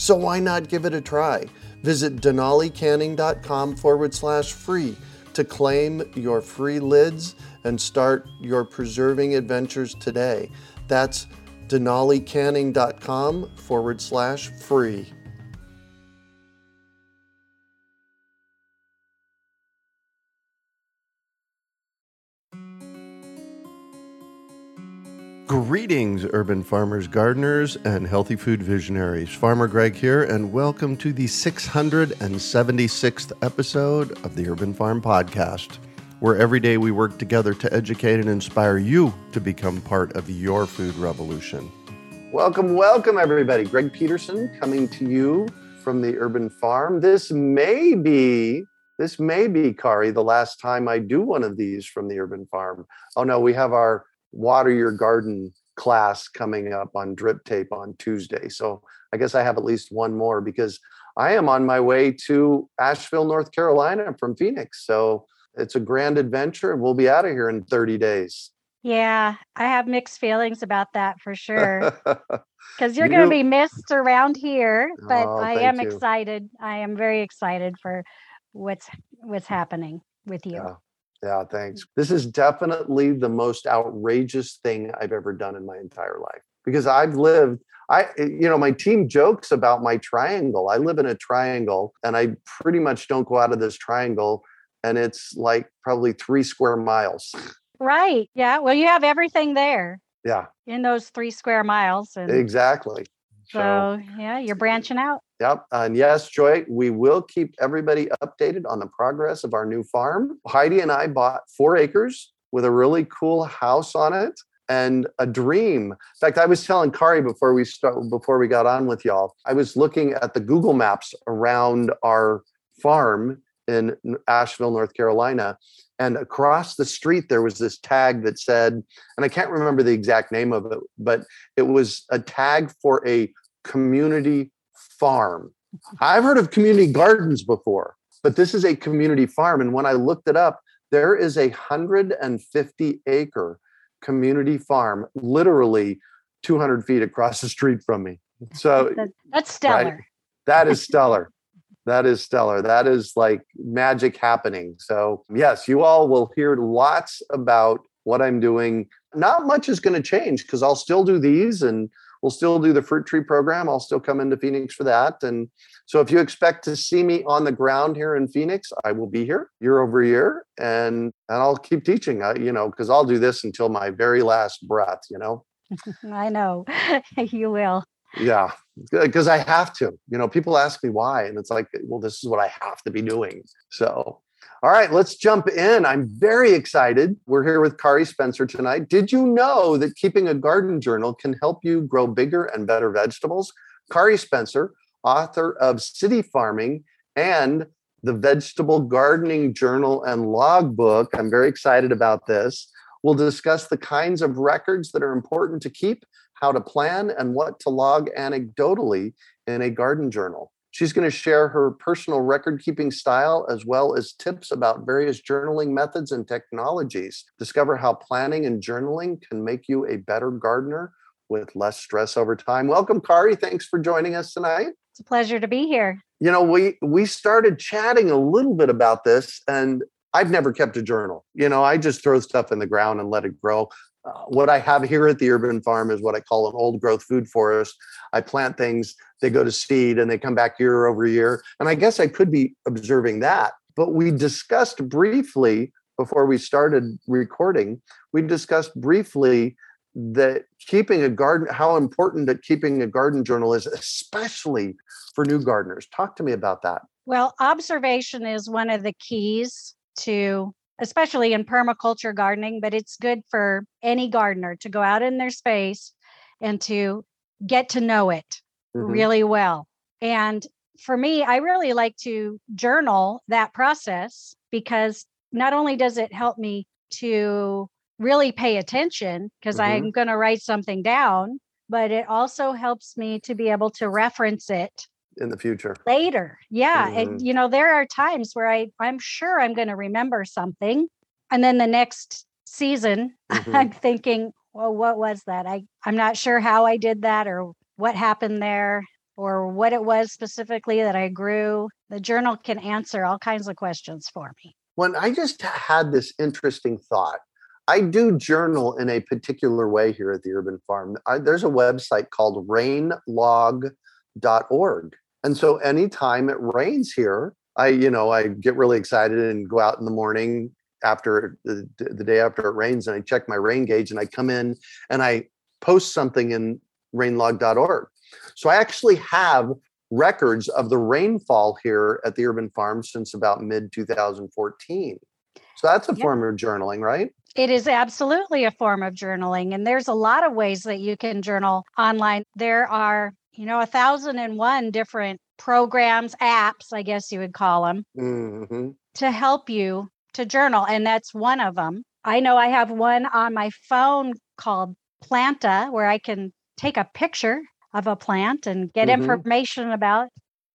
So why not give it a try? Visit denalicanning.com forward slash free to claim your free lids and start your preserving adventures today. That's denalicanning.com forward slash free. Greetings, urban farmers, gardeners, and healthy food visionaries. Farmer Greg here, and welcome to the 676th episode of the Urban Farm Podcast, where every day we work together to educate and inspire you to become part of your food revolution. Welcome, welcome, everybody. Greg Peterson coming to you from the Urban Farm. This may be this may be Kari the last time I do one of these from the Urban Farm. Oh no, we have our water your garden class coming up on drip tape on Tuesday. So I guess I have at least one more because I am on my way to Asheville, North Carolina from Phoenix. So it's a grand adventure and we'll be out of here in 30 days. Yeah, I have mixed feelings about that for sure. Because you're you, going to be missed around here, but oh, I am you. excited. I am very excited for what's what's happening with you. Yeah. Yeah, thanks. This is definitely the most outrageous thing I've ever done in my entire life because I've lived I eh, you know my team jokes about my triangle. I live in a triangle and I pretty much don't go out of this triangle and it's like probably 3 square miles. Right. Yeah. Well, you have everything there. Yeah. In those 3 square miles and Exactly. So, so yeah, you're branching out. Yep. And yes, Joy, we will keep everybody updated on the progress of our new farm. Heidi and I bought four acres with a really cool house on it and a dream. In fact, I was telling Kari before we start before we got on with y'all, I was looking at the Google Maps around our farm in Asheville, North Carolina. And across the street, there was this tag that said, and I can't remember the exact name of it, but it was a tag for a community farm. I've heard of community gardens before, but this is a community farm. And when I looked it up, there is a 150 acre community farm, literally 200 feet across the street from me. So that's stellar. Right? That is stellar. that is stellar. That is like magic happening. So, yes, you all will hear lots about what I'm doing. Not much is going to change because I'll still do these and we'll still do the fruit tree program. I'll still come into Phoenix for that. And so if you expect to see me on the ground here in Phoenix, I will be here year over year and and I'll keep teaching, uh, you know, because I'll do this until my very last breath, you know. I know you will. Yeah, because I have to. You know, people ask me why, and it's like, well, this is what I have to be doing. So all right, let's jump in. I'm very excited. We're here with Kari Spencer tonight. Did you know that keeping a garden journal can help you grow bigger and better vegetables? Kari Spencer, author of City Farming and the Vegetable Gardening Journal and Logbook. I'm very excited about this. We'll discuss the kinds of records that are important to keep, how to plan, and what to log anecdotally in a garden journal. She's going to share her personal record keeping style as well as tips about various journaling methods and technologies. Discover how planning and journaling can make you a better gardener with less stress over time. Welcome, Kari. Thanks for joining us tonight. It's a pleasure to be here. You know, we we started chatting a little bit about this, and I've never kept a journal. You know, I just throw stuff in the ground and let it grow. What I have here at the urban farm is what I call an old growth food forest. I plant things, they go to seed, and they come back year over year. And I guess I could be observing that. But we discussed briefly before we started recording, we discussed briefly that keeping a garden, how important that keeping a garden journal is, especially for new gardeners. Talk to me about that. Well, observation is one of the keys to, especially in permaculture gardening, but it's good for any gardener to go out in their space and to get to know it mm-hmm. really well. And for me, I really like to journal that process because not only does it help me to really pay attention because mm-hmm. I'm going to write something down, but it also helps me to be able to reference it in the future later. Yeah, mm-hmm. and you know there are times where I I'm sure I'm going to remember something and then the next season mm-hmm. I'm thinking, well what was that? I I'm not sure how I did that or what happened there or what it was specifically that I grew. The journal can answer all kinds of questions for me. When I just had this interesting thought I do journal in a particular way here at the Urban Farm. I, there's a website called rainlog.org. And so anytime it rains here, I, you know, I get really excited and go out in the morning after the, the day after it rains and I check my rain gauge and I come in and I post something in rainlog.org. So I actually have records of the rainfall here at the Urban Farm since about mid 2014. So that's a form of journaling, right? It is absolutely a form of journaling. And there's a lot of ways that you can journal online. There are, you know, a thousand and one different programs, apps, I guess you would call them, mm-hmm. to help you to journal. And that's one of them. I know I have one on my phone called Planta where I can take a picture of a plant and get mm-hmm. information about.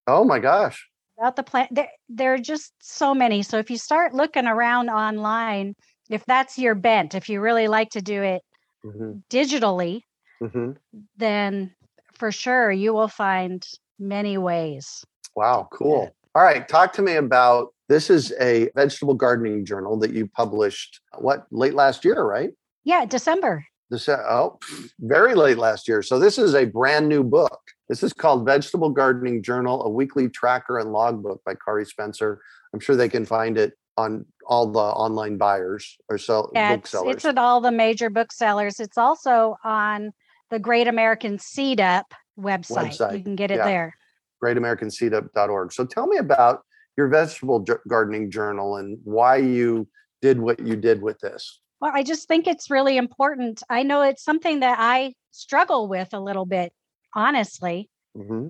Oh my gosh. About the plant. There, there are just so many. So if you start looking around online, if that's your bent, if you really like to do it mm-hmm. digitally, mm-hmm. then for sure you will find many ways. Wow, cool. All right, talk to me about this is a vegetable gardening journal that you published what late last year, right? Yeah, December. This oh, very late last year. So this is a brand new book. This is called Vegetable Gardening Journal, a weekly tracker and logbook by Kari Spencer. I'm sure they can find it on all the online buyers or sell yeah, booksellers. It's, it's at all the major booksellers. It's also on the Great American Seed Up website. website. You can get it yeah. there. GreatAmericanSeedUp.org. So tell me about your vegetable gardening journal and why you did what you did with this. Well, I just think it's really important. I know it's something that I struggle with a little bit, honestly. Mm-hmm.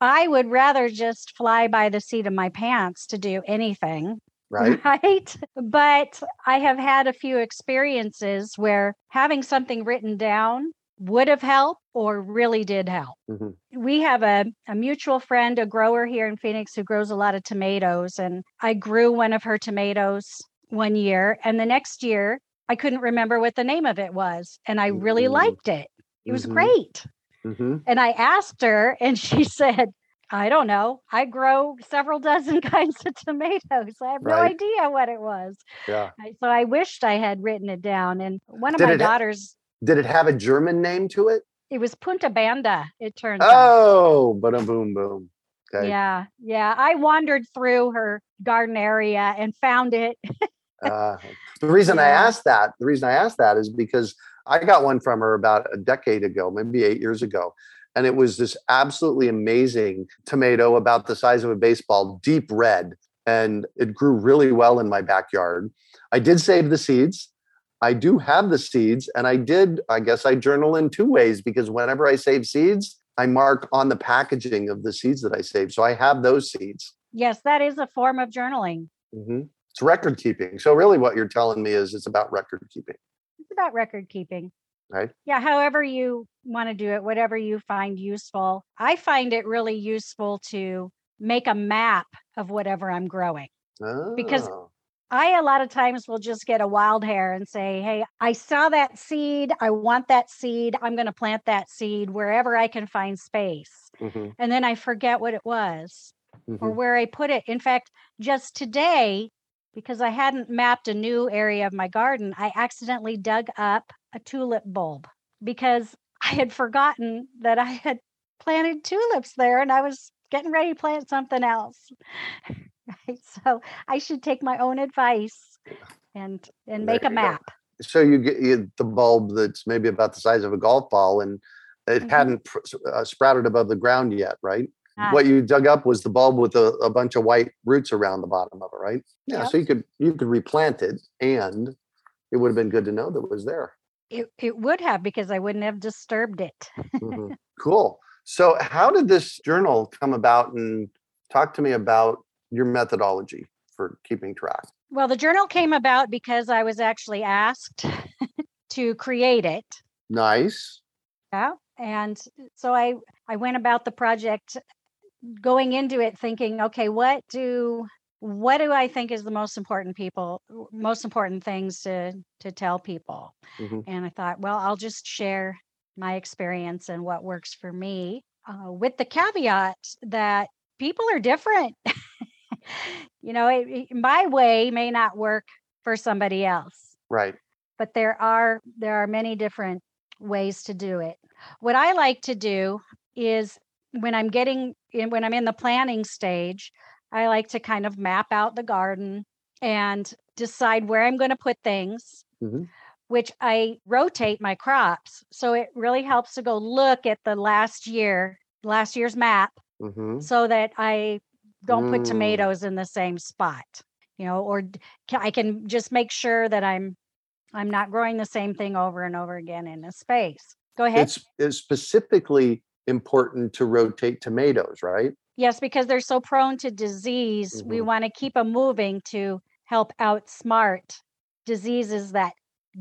I would rather just fly by the seat of my pants to do anything right? Right. But I have had a few experiences where having something written down would have helped or really did help. Mm-hmm. We have a, a mutual friend, a grower here in Phoenix who grows a lot of tomatoes. And I grew one of her tomatoes one year. And the next year, I couldn't remember what the name of it was. And I really mm-hmm. liked it. It was mm-hmm. great. Mm-hmm. And I asked her, and she said, I don't know. I grow several dozen kinds of tomatoes. I have no idea what it was. Yeah. So I wished I had written it down. And one of did my daughters. Did it have a German name to it? It was Punta Banda, it turns oh, out. Oh, but a boom boom. Okay. Yeah. Yeah. I wandered through her garden area and found it. uh, the reason yeah. I asked that, the reason I asked that is because I got one from her about a decade ago, maybe eight years ago and it was this absolutely amazing tomato about the size of a baseball, deep red. And it grew really well in my backyard. I did save the seeds. I do have the seeds. And I did, I guess I journal in two ways because whenever I save seeds, I mark on the packaging of the seeds that I saved. So I have those seeds. Yes, that is a form of journaling. Mm-hmm. It's record keeping. So, really, what you're telling me is it's about record keeping. It's about record keeping right? Yeah, however you want to do it, whatever you find useful. I find it really useful to make a map of whatever I'm growing. Oh. Because I a lot of times will just get a wild hair and say, Hey, I saw that seed. I want that seed. I'm going to plant that seed wherever I can find space. Mm-hmm. And then I forget what it was mm-hmm. or where I put it. In fact, just today, because I hadn't mapped a new area of my garden, I accidentally dug up a tulip bulb because I had forgotten that I had planted tulips there and I was getting ready to plant something else. Right. So I should take my own advice and and make a map. Go. So you get you, the bulb that's maybe about the size of a golf ball, and it mm-hmm. hadn't uh, sprouted above the ground yet, right? Ah. What you dug up was the bulb with a, a, bunch of white roots around the bottom of it, right? Yeah. Yep. So you could you could replant it, and it would have been good to know that it was there. It it would have because I wouldn't have disturbed it. mm-hmm. Cool. So how did this journal come about? And talk to me about your methodology for keeping track. Well, the journal came about because I was actually asked to create it. Nice. Yeah. And so I I went about the project going into it thinking, okay, what do what do I think is the most important people, most important things to to tell people? Mm-hmm. And I thought, well, I'll just share my experience and what works for me, uh, with the caveat that people are different. you know, it, it, my way may not work for somebody else. Right. But there are there are many different ways to do it. What I like to do is when I'm getting in, when I'm in the planning stage, I like to kind of map out the garden and decide where I'm going to put things, mm-hmm. which I rotate my crops. So it really helps to go look at the last year, last year's map, mm-hmm. so that I don't mm. put tomatoes in the same spot, you know, or I can just make sure that I'm I'm not growing the same thing over and over again in a space. Go ahead. It's, it's specifically important to rotate tomatoes, right? Yes, because they're so prone to disease. Mm-hmm. We want to keep them moving to help outsmart diseases that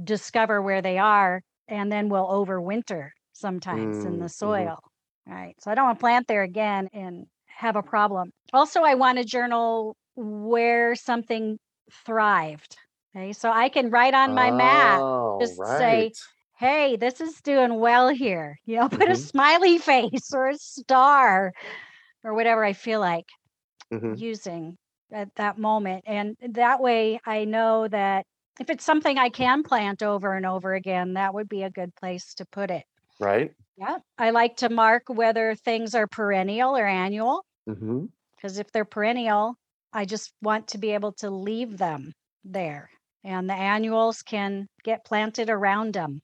discover where they are and then will overwinter sometimes mm-hmm. in the mm-hmm. soil. Right. So I don't want to plant there again and have a problem. Also, I want to journal where something thrived. Okay. So I can write on my oh, map, just right. say, hey, this is doing well here. You know, put mm-hmm. a smiley face or a star or whatever I feel like mm-hmm. using at that moment. And that way I know that if it's something I can plant over and over again, that would be a good place to put it. Right. Yeah. I like to mark whether things are perennial or annual. Because mm-hmm. if they're perennial, I just want to be able to leave them there. And the annuals can get planted around them.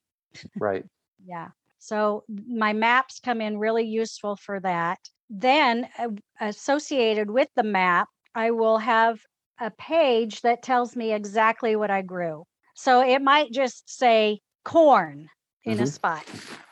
Right. yeah. So my maps come in really useful for that. Then uh, associated with the map, I will have a page that tells me exactly what I grew. So it might just say corn in mm-hmm. a spot,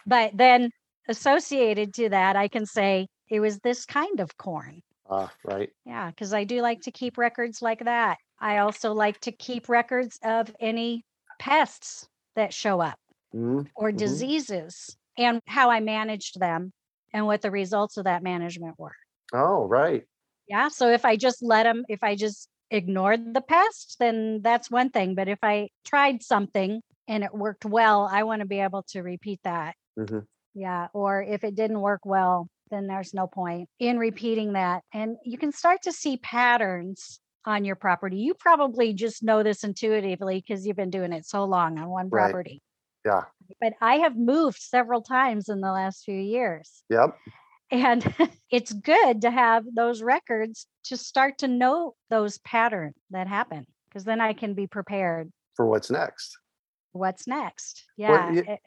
but then associated to that, I can say it was this kind of corn. Ah, right. Yeah, because I do like to keep records like that. I also like to keep records of any pests that show up mm-hmm. or mm-hmm. diseases and how I managed them and what the results of that management were. Oh, right. Yeah. So if I just let them, if I just ignored the pest, then that's one thing. But if I tried something and it worked well, I want to be able to repeat that. Mm-hmm. Yeah. Or if it didn't work well, then there's no point in repeating that. And you can start to see patterns on your property. You probably just know this intuitively because you've been doing it so long on one property. Yeah. But I have moved several times in the last few years. Yep. And it's good to have those records to start to know those patterns that happen because then I can be prepared for what's next. What's next? Yeah. Well, you,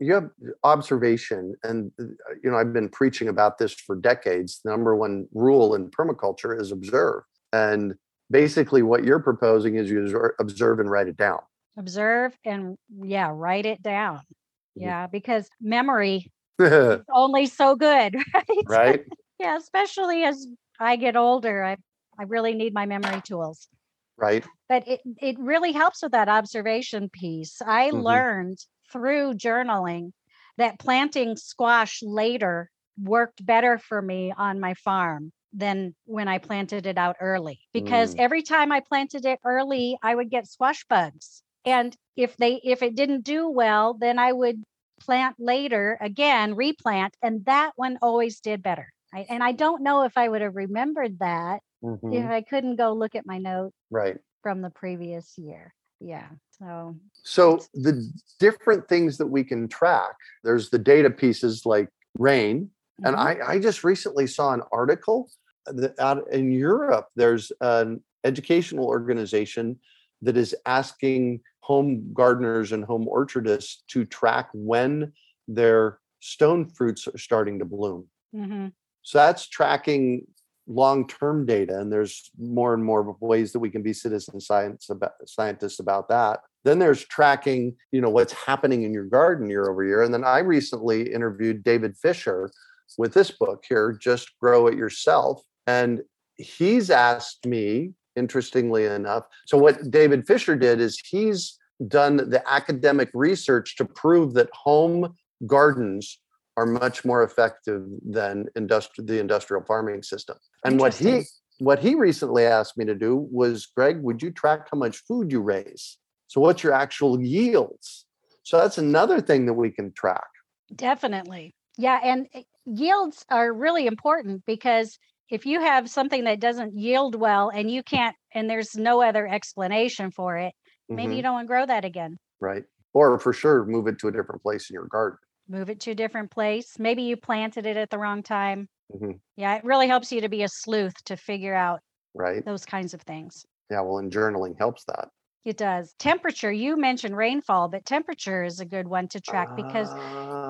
you have observation, and uh, you know, I've been preaching about this for decades. The number one rule in permaculture is observe. And basically, what you're proposing is you observe and write it down observe and yeah write it down mm-hmm. yeah because memory is only so good right right yeah especially as i get older i i really need my memory tools right but it it really helps with that observation piece i mm-hmm. learned through journaling that planting squash later worked better for me on my farm than when I planted it out early because mm. every time I planted it early, I would get squash bugs and if they if it didn't do well then i would plant later again replant and that one always did better right? and i don't know if i would have remembered that mm-hmm. if i couldn't go look at my note right from the previous year yeah so so the different things that we can track there's the data pieces like rain mm-hmm. and i i just recently saw an article that out in europe there's an educational organization that is asking home gardeners and home orchardists to track when their stone fruits are starting to bloom. Mm-hmm. So that's tracking long-term data, and there's more and more ways that we can be citizen science about, scientists about that. Then there's tracking, you know, what's happening in your garden year over year. And then I recently interviewed David Fisher with this book here, Just Grow It Yourself. And he's asked me, interestingly enough, so what David Fisher did is he's done the academic research to prove that home gardens are much more effective than industri- the industrial farming system. And what he what he recently asked me to do was, Greg, would you track how much food you raise? So what's your actual yields? So that's another thing that we can track. Definitely. Yeah, and eh, yields are really important because if you have something that doesn't yield well and you can't and there's no other explanation for it, maybe mm-hmm. you don't want to grow that again. Right. Or for sure move it to a different place in your garden. Move it to a different place. Maybe you planted it at the wrong time. Mm-hmm. Yeah, it really helps you to be a sleuth to figure out right those kinds of things. Yeah, well, and journaling helps that. It does. Temperature, you mentioned rainfall, but temperature is a good one to track because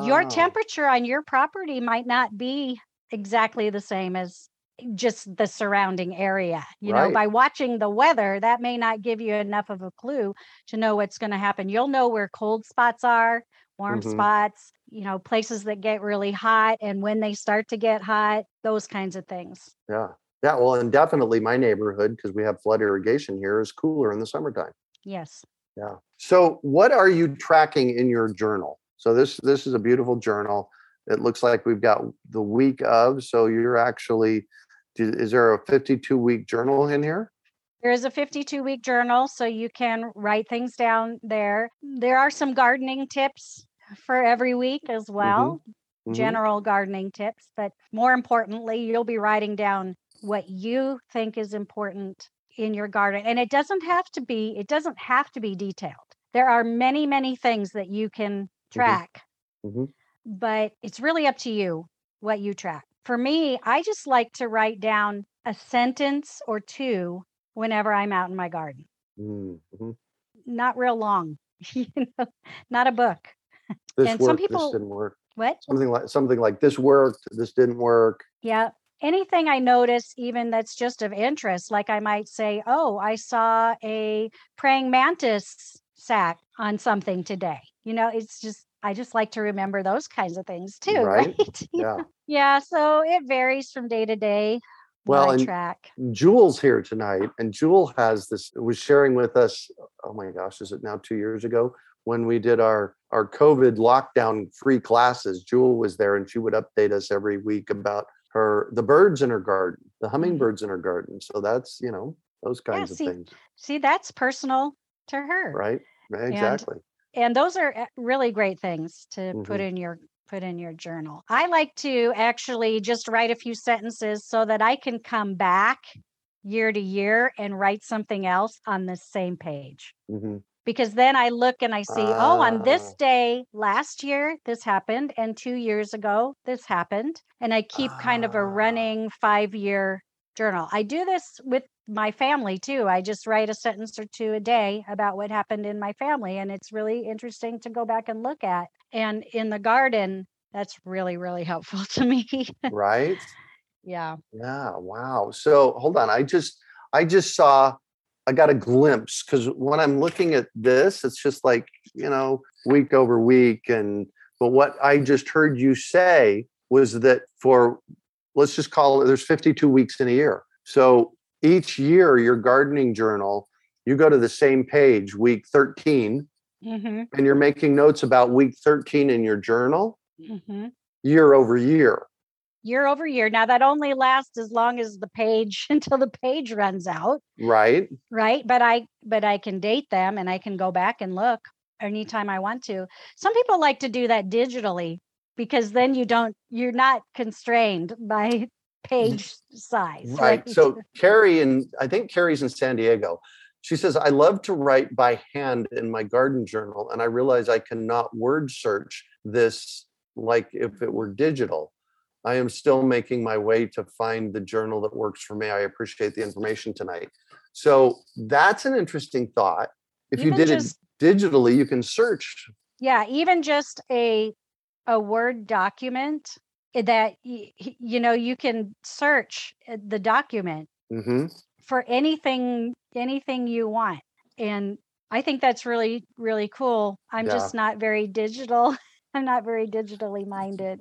your ah. temperature on your property might not be exactly the same as just the surrounding area. You right. know, by watching the weather, that may not give you enough of a clue to know what's going to happen. You'll know where cold spots are, warm mm-hmm. spots, you know, places that get really hot and when they start to get hot, those kinds of things. Yeah. Yeah. Well, and definitely my neighborhood, because we have flood irrigation here, is cooler in the summertime. Yes. Yeah. So what are you tracking in your journal? So this this is a beautiful journal. It looks like we've got the week of. So you're actually is there a 52 week journal in here? There is a 52 week journal, so you can write things down there. There are some gardening tips for every week as well, mm-hmm. Mm-hmm. general gardening tips. But more importantly, you'll be writing down what you think is important in your garden. And it doesn't have to be, it doesn't have to be detailed. There are many, many things that you can mm-hmm. track, mm-hmm. but it's really up to you what you track. For me, I just like to write down a sentence or two whenever I'm out in my garden. Mm-hmm. Not real long, you know, not a book. This and worked, some people didn't work. What? Something like something like this worked, this didn't work. Yeah. Anything I notice, even that's just of interest, like I might say, Oh, I saw a praying mantis sack on something today. You know, it's just I just like to remember those kinds of things too, right? right? Yeah. yeah. So it varies from day to day. Well, and track. Jewel's here tonight, and Jewel has this was sharing with us. Oh my gosh, is it now two years ago when we did our our COVID lockdown free classes? Jewel was there, and she would update us every week about her the birds in her garden, the mm-hmm. hummingbirds in her garden. So that's you know those kinds yeah, see, of things. See, that's personal to her, right? Exactly. And and those are eh, really great things to mm-hmm. put in your put in your journal. I like to actually just write a few sentences so that I can come back year to year and write something else on the same page. Mm-hmm. Because then I look and I see, uh, oh, on this ah. day last year, this happened. And two years ago, this happened. And I keep uh, kind of a ah. running five year journal. I do this with my family too. I just write a sentence or two a day about what happened in my family. And it's really interesting to go back and look at. And in the garden, that's really, really helpful to me. right. Yeah. Yeah. Wow. So hold on. I just, I just saw, I got a glimpse because when I'm looking at this, it's just like, you know, week over week. And, but what I just heard you say was that for, let's just call it, there's 52 weeks in a year. So each year your gardening journal you go to the same page week 13 mm-hmm. and you're making notes about week 13 in your journal mm-hmm. year over year year over year now that only lasts as long as the page until the page runs out right right but i but i can date them and i can go back and look anytime i want to some people like to do that digitally because then you don't you're not constrained by page size. Right. right. So Carrie and I think Carrie's in San Diego. She says, I love to write by hand in my garden journal, and I realize I cannot word search this like if it were digital. I am still making my way to find the journal that works for me. I appreciate the information tonight. So that's an interesting thought. If even you did just, it digitally, you can search. Yeah, even just a a Word document that you know you can search uh, the document mm-hmm. for anything anything you want and i think that's really really cool i'm yeah. just not very digital i'm not very digitally minded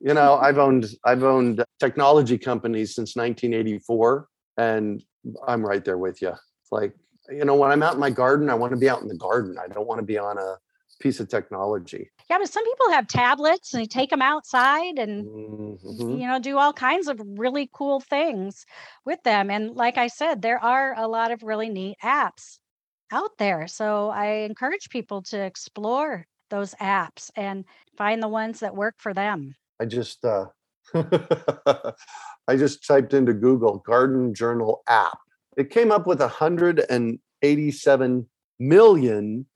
you know i've owned i've owned technology companies since 1984 and i'm right there with you it's like you know when i'm out in my garden i want to be out in the garden i don't want to be on a piece of technology. Yeah, but some people have tablets and they take them outside and mm-hmm. you know do all kinds of really cool things with them. And like I said, there are a lot of really neat apps out there. So I encourage people to explore those apps and find the ones that work for them. I just uh I just typed into Google garden journal app. It came up with 187 million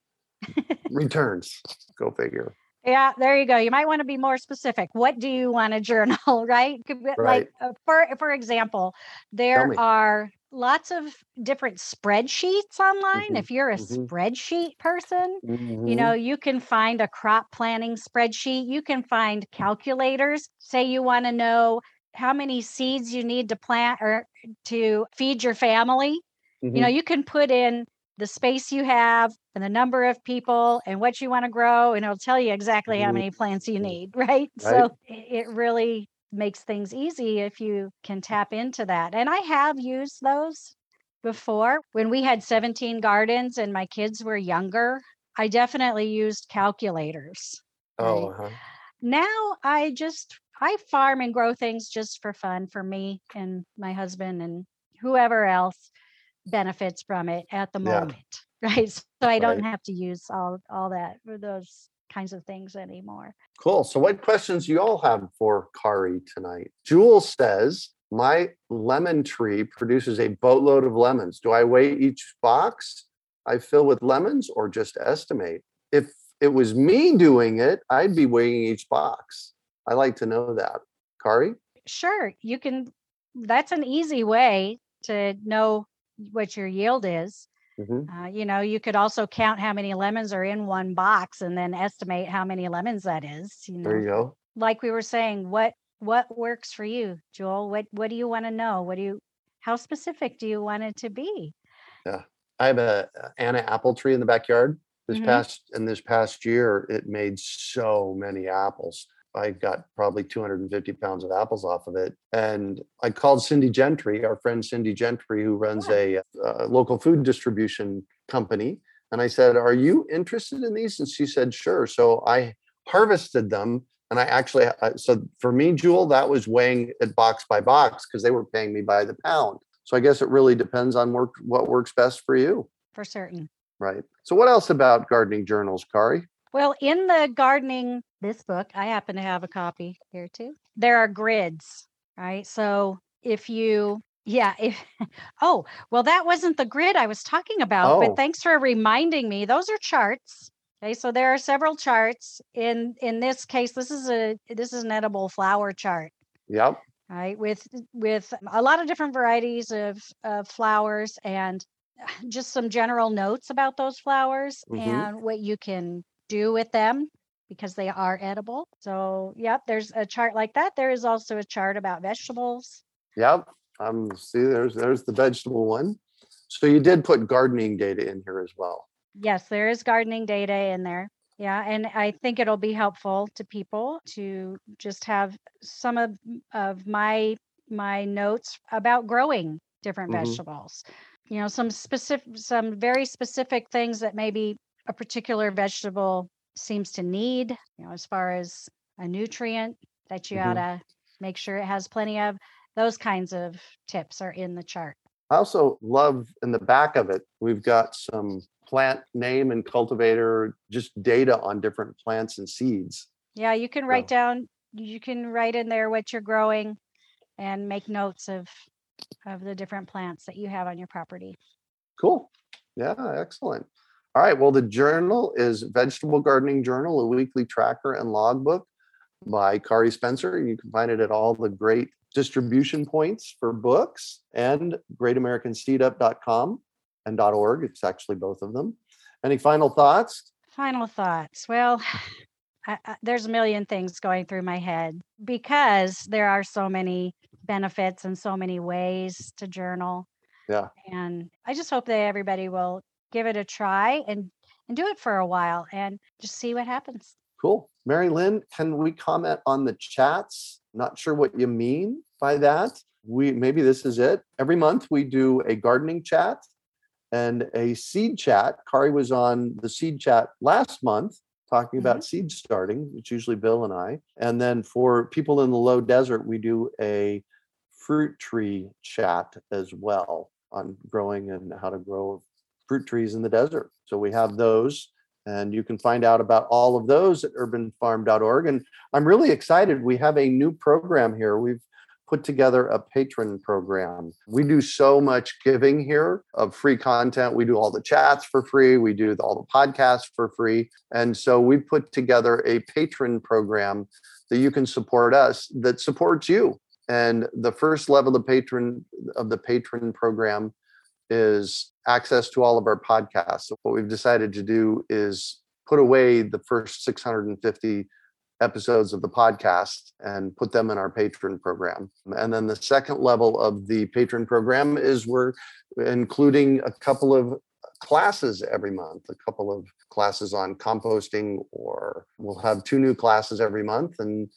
returns. Go figure. Yeah, there you go. You might want to be more specific. What do you want to journal, right? right. Like uh, for for example, there are lots of different spreadsheets online. Mm-hmm. If you're a mm-hmm. spreadsheet person, mm-hmm. you know, you can find a crop planning spreadsheet. You can find calculators. Say you want to know how many seeds you need to plant or to feed your family. You know, mm-hmm. you can put in the space you have and the number of people and what you want to grow and it'll tell you exactly how mm-hmm. many plants you need right? right so it really makes things easy if you can tap into that and i have used those before when we had 17 gardens and my kids were younger i definitely used calculators oh right? uh-huh. now i just i farm and grow things just for fun for me and my husband and whoever else benefits from it at the yeah. moment right? So i don't right. have to use all all that for those kinds of things anymore. Cool. So what questions you all have for kari tonight? Jewel says my lemon tree produces a boatload of lemons. Do i weigh each box i fill with lemons or just estimate? If it was me doing it i'd be weighing each box. I like to know that. Kari? Sure you can that's an easy way to know what your yield is. Mm-hmm. Uh, you know, you could also count how many lemons are in one box and then estimate how many lemons that is. You know, there you go. Like we were saying, what what works for you, Jewel? What what do you want to know? What do you? How specific do you want it to be? Yeah, I have a Anna apple tree in the backyard. This mm-hmm. past in this past year, it made so many apples. I got probably 250 pounds of apples off of it. And I called Cindy Gentry, our friend Cindy Gentry, who runs a, a, uh, local food distribution company. And I said, Are you interested in these? And she said, Sure. So I harvested them. And I actually, uh, so for me, Jewel, that was weighing it box by box because they were paying me by the pound. So I guess it really depends on work, what works best for you. For certain. Right. So, what else about gardening journals, Kari? Well, in the gardening, this book, I happen to have a copy here too. There are grids, right? So if you, yeah, if, oh, well, that wasn't the grid I was talking about, oh. but thanks for reminding me. Those are charts. Okay, so there are several charts. In in this case, this is a this is an edible flower chart. Yep. Right, with with a lot of different varieties of, of flowers and just some general notes about those flowers mm-hmm. and what you can do with them because they are edible. So, yep, there's a chart like that. There is also a chart about vegetables. Yep. Um, see, there's there's the vegetable one. So you did put gardening data in here as well. Yes, there is gardening data in there. Yeah, and I think it'll be helpful to people to just have some of of my my notes about growing different mm-hmm. vegetables. You know, some specific some very specific things that maybe a particular vegetable seems to need, you know, as far as a nutrient that you mm-hmm. ought to make sure it has plenty of. Those kinds of tips are in the chart. I also love in the back of it, we've got some plant name and cultivar, just data on different plants and seeds. Yeah, you can write so. down, you can write in there what you're growing and make notes of of the different plants that you have on your property. Cool. Yeah, excellent. All right. Well, the journal is Vegetable Gardening Journal, a weekly tracker and logbook by Kari Spencer. You can find it at all the great distribution points for books and greatamericanseedup.com and .org. It's actually both of them. Any final thoughts? Final thoughts. Well, I, I, there's a million things going through my head because there are so many benefits and so many ways to journal. Yeah. And I just hope that everybody will give it a try and and do it for a while and just see what happens. Cool. Mary Lynn, can we comment on the chats? Not sure what you mean by that. We maybe this is it. Every month we do a gardening chat and a seed chat. Kari was on the seed chat last month talking about mm-hmm. seed starting. It's usually Bill and I. And then for people in the low desert, we do a fruit tree chat as well on growing and how to grow fruit trees in the desert. So we have those. And you can find out about all of those at urbanfarm.org. And I'm really excited. We have a new program here. We've put together a patron program. We do so much giving here of free content. We do all the chats for free, we do all the podcasts for free. And so we put together a patron program that you can support us that supports you. And the first level of the patron of the patron program is access to all of our podcasts. So what we've decided to do is put away the first 650 episodes of the podcast and put them in our patron program. And then the second level of the patron program is we're including a couple of classes every month, a couple of classes on composting, or we'll have two new classes every month. And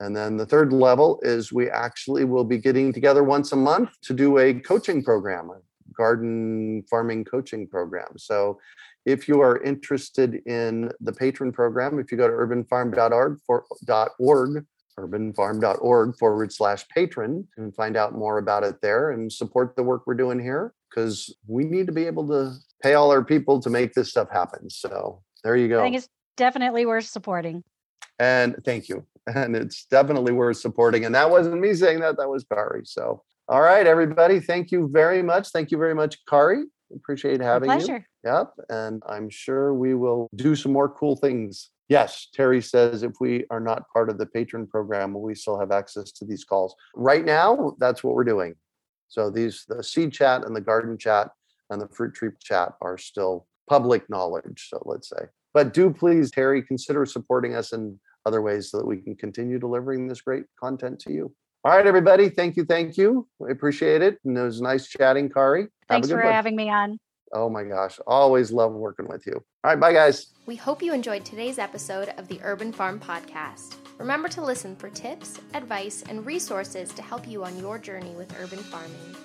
and then the third level is we actually will be getting together once a month to do a coaching program, garden farming coaching program. So if you are interested in the patron program, if you go to urbanfarm.org for .org, urbanfarm.org forward slash patron, and find out more about it there and support the work we're doing here because we need to be able to pay all our people to make this stuff happen. So there you go. I think it's definitely worth supporting. And thank you. And it's definitely worth supporting. And that wasn't me saying that, that was Kari. So, all right, everybody. Thank you very much. Thank you very much, Kari. Appreciate having you. pleasure. you. Yep. And I'm sure we will do some more cool things. Yes, Terry says if we are not part of the patron program, we still have access to these calls. Right now, that's what we're doing. So these the seed chat and the garden chat and the fruit tree chat are still public knowledge. So let's say. But do please, Terry, consider supporting us in other ways so that we can continue delivering this great content to you. All right, everybody. Thank you. Thank you. We appreciate it. And it was nice chatting, Kari. Thanks for one. having me on. Oh my gosh. Always love working with you. All right. Bye, guys. We hope you enjoyed today's episode of the Urban Farm Podcast. Remember to listen for tips, advice, and resources to help you on your journey with urban farming.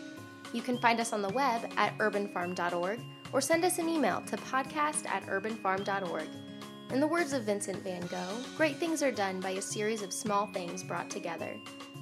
You can find us on the web at urbanfarm.org or send us an email to podcast at urbanfarm.org. In the words of Vincent van Gogh, great things are done by a series of small things brought together.